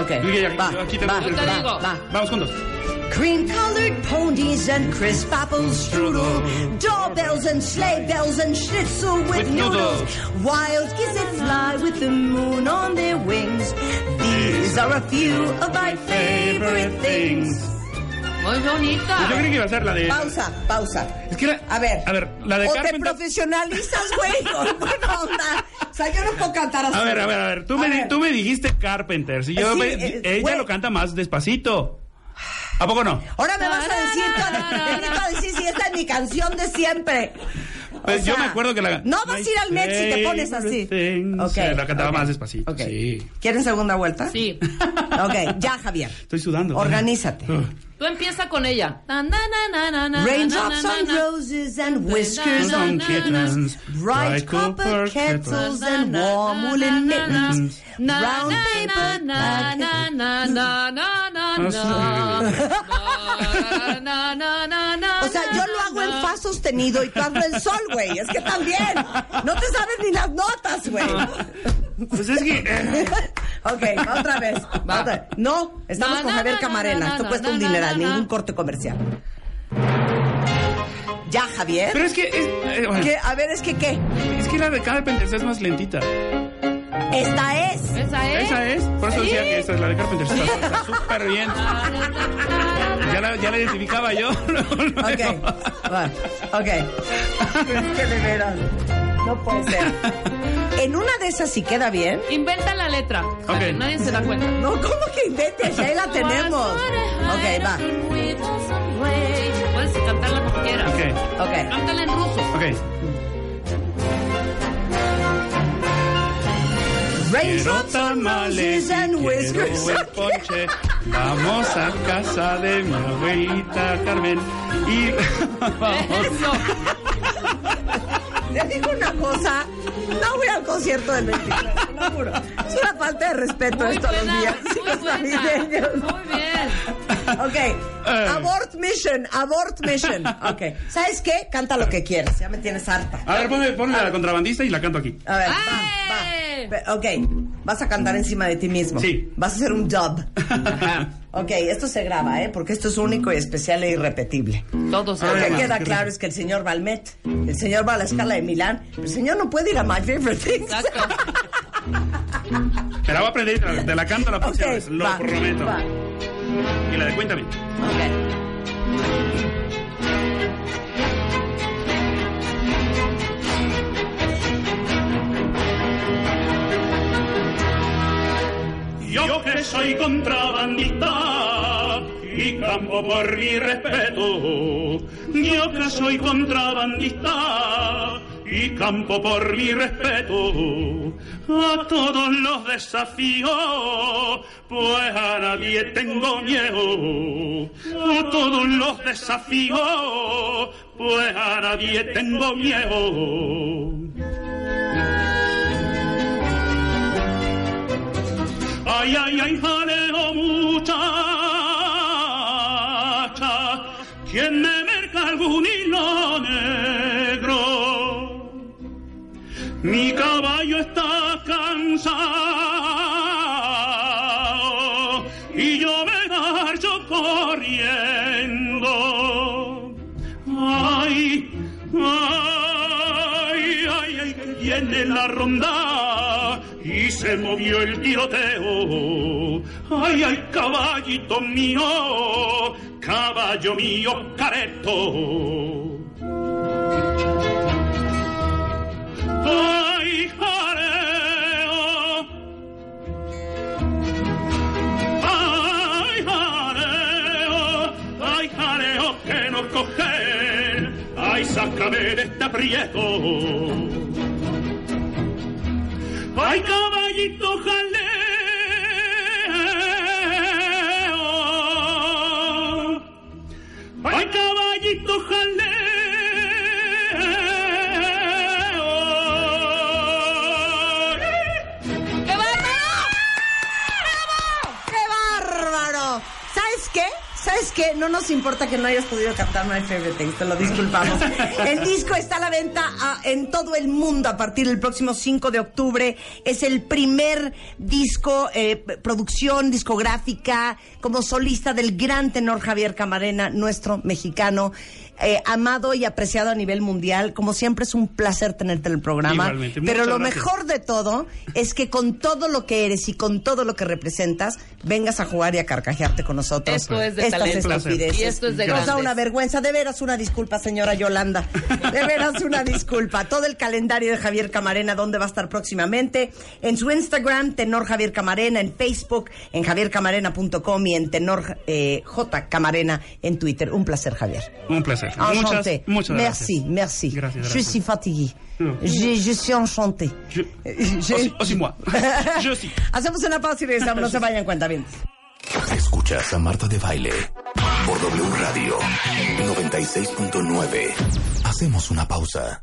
ok. Yo Va, aquí va, va, va. Vamos juntos. Cream colored ponies and crisp apple strudel. Doorbells and sleigh bells and schnitzel with, With noodles. noodles. Wild geese that fly with the moon on their wings. These are a few of my favorite things. Muy bonita. Yo creí que iba a ser la de. Pausa, pausa. Es que la- A ver. A ver, la de o te Carpenter. profesionalizas, güey, con buena onda. O sea, yo no puedo cantar así. A ver, a ver, a ver. Tú, A me, ver. tú me dijiste Carpenter. Si yo Sí, me- eh, ella güey. lo canta más despacito. ¿A poco no? Ahora me vas a decir, a decir si esta es mi canción de siempre. O Pues yo me acuerdo que la. No vas a ir al Met si te pones así. Things. Ok, Eh, La cantaba más despacito. Ok. Sí. ¿Quieren segunda vuelta? Sí. Ok, ya, Javier. Estoy sudando. Organízate. Uh. Tú empieza con ella. Raindrops on roses and whiskers on kittens. Bright copper kettles and warm woolen mittens. Brown paper O sea, yo lo hago en fa sostenido y tú hazlo en sol, güey. Es que también. No te sabes ni las notas, güey. Pues es que. eh, Ok, otra vez. Va otra vez. No, estamos con Javier na, Camarena. na, Esto cuesta un dineral, ningún corte comercial. Ya, Javier. Pero es que. Es, eh, bueno, ¿Qué? A ver, es que qué. es que la de Carpenter es más lentita. Esta es. Esa es. Esa es. Por eso ¿Sí? decía que esta es la de Carpenter. Está súper bien. Ya la, ya la identificaba yo. Ok, va, ok. Es que de veras, no puede ser. En una de esas si queda bien. Inventa la letra. para que Ok. Nadie se da cuenta. No, ¿cómo que inventes? Ya ahí la tenemos. Ok, va. Puedes cantarla como quieras. Ok, Ok. Cántala en ruso. ok. Quiero Raindrops on tamales and quiero whiskers. el ponche. Vamos a casa de mi abuelita Carmen y vamos. Eso. Te digo una cosa, no voy al concierto del 23, te lo juro. Es una falta de respeto Muy esto a los días muy los navideños. Muy bien. Ok, abort mission, abort mission. Ok, ¿sabes qué? Canta lo que quieras, ya me tienes harta. A ver, ponle, ponle a la contrabandista y la canto aquí. A ver, va, va. Ok, vas a cantar encima de ti mismo. Sí. Vas a hacer un dub. Ok, esto se graba, ¿eh? Porque esto es único y especial e irrepetible. Todo se Lo que graba. queda claro es que el señor va al Met, el señor va a la escala de Milán, pero el señor no puede ir a My Favorite Things. Exacto. La voy a aprender te la, canto la próxima Ok, vez, lo va, prometo. va. Y la de cuéntame. Ok. Yo que soy contrabandista y campo por mi respeto. Yo que soy contrabandista y campo por mi respeto. A todos los desafíos, pues a nadie tengo miedo. A todos los desafíos, pues a nadie tengo miedo. Ay, ay, ay, jaleo muchacha, ¿quién me merca algún hilo negro? Mi caballo está cansado y yo me marcho corriendo. Ay, ay, ay, ay, que viene la ronda movió el tiroteo. Ay, ay, caballito mío, caballo mío, careto. Ay, jareo. Ay, jareo. Ay, jareo que nos cogen. Ay, sácame de este aprieto. Ay, caballito jaleo. Ay, caballito jaleo. ¿Sabes qué? No nos importa que no hayas podido cantar My Favorite Things, te lo disculpamos. El disco está a la venta ah, en todo el mundo a partir del próximo 5 de octubre. Es el primer disco, eh, producción discográfica como solista del gran tenor Javier Camarena, nuestro mexicano. Eh, amado y apreciado a nivel mundial. Como siempre es un placer tenerte en el programa. Igualmente, Pero muchas lo gracias. mejor de todo es que con todo lo que eres y con todo lo que representas, vengas a jugar y a carcajearte con nosotros. Esto es de Estas talento. estupideces. Y esto es de Nos da una vergüenza. De veras una disculpa, señora Yolanda. De veras una disculpa. Todo el calendario de Javier Camarena, ¿dónde va a estar próximamente? En su Instagram, Tenor Javier Camarena, en Facebook, en javiercamarena.com y en Tenor eh, J Camarena en Twitter. Un placer, Javier. Un placer. Enchanté. Muchas, muchas merci, gracias. merci. Gracias, Je gracias. suis fatigué. No. Je, je suis enchanté. Je- Je- Aussi, aussi moi. Je aussi. Hacemos una pausa y regresamos. No se vayan cuenta bien. Escuchas a Marta de Baile por W Radio 96.9. Hacemos una pausa.